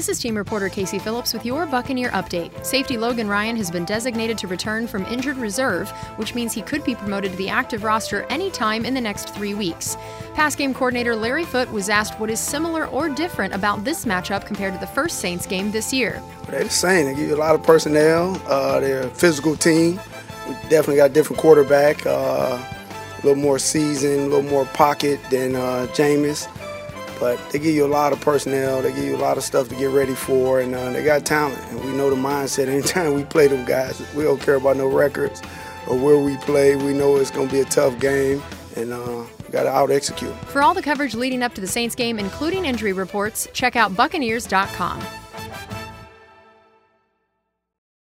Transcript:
This is team reporter Casey Phillips with your Buccaneer update. Safety Logan Ryan has been designated to return from injured reserve, which means he could be promoted to the active roster anytime in the next three weeks. Pass game coordinator Larry Foote was asked what is similar or different about this matchup compared to the first Saints game this year. They're the same. They give you a lot of personnel. Uh, they're a physical team. We definitely got a different quarterback, uh, a little more seasoned, a little more pocket than uh, Jameis. But they give you a lot of personnel. They give you a lot of stuff to get ready for, and uh, they got talent. And we know the mindset. Anytime we play them guys, we don't care about no records or where we play. We know it's going to be a tough game, and uh, got to out execute. For all the coverage leading up to the Saints game, including injury reports, check out Buccaneers.com.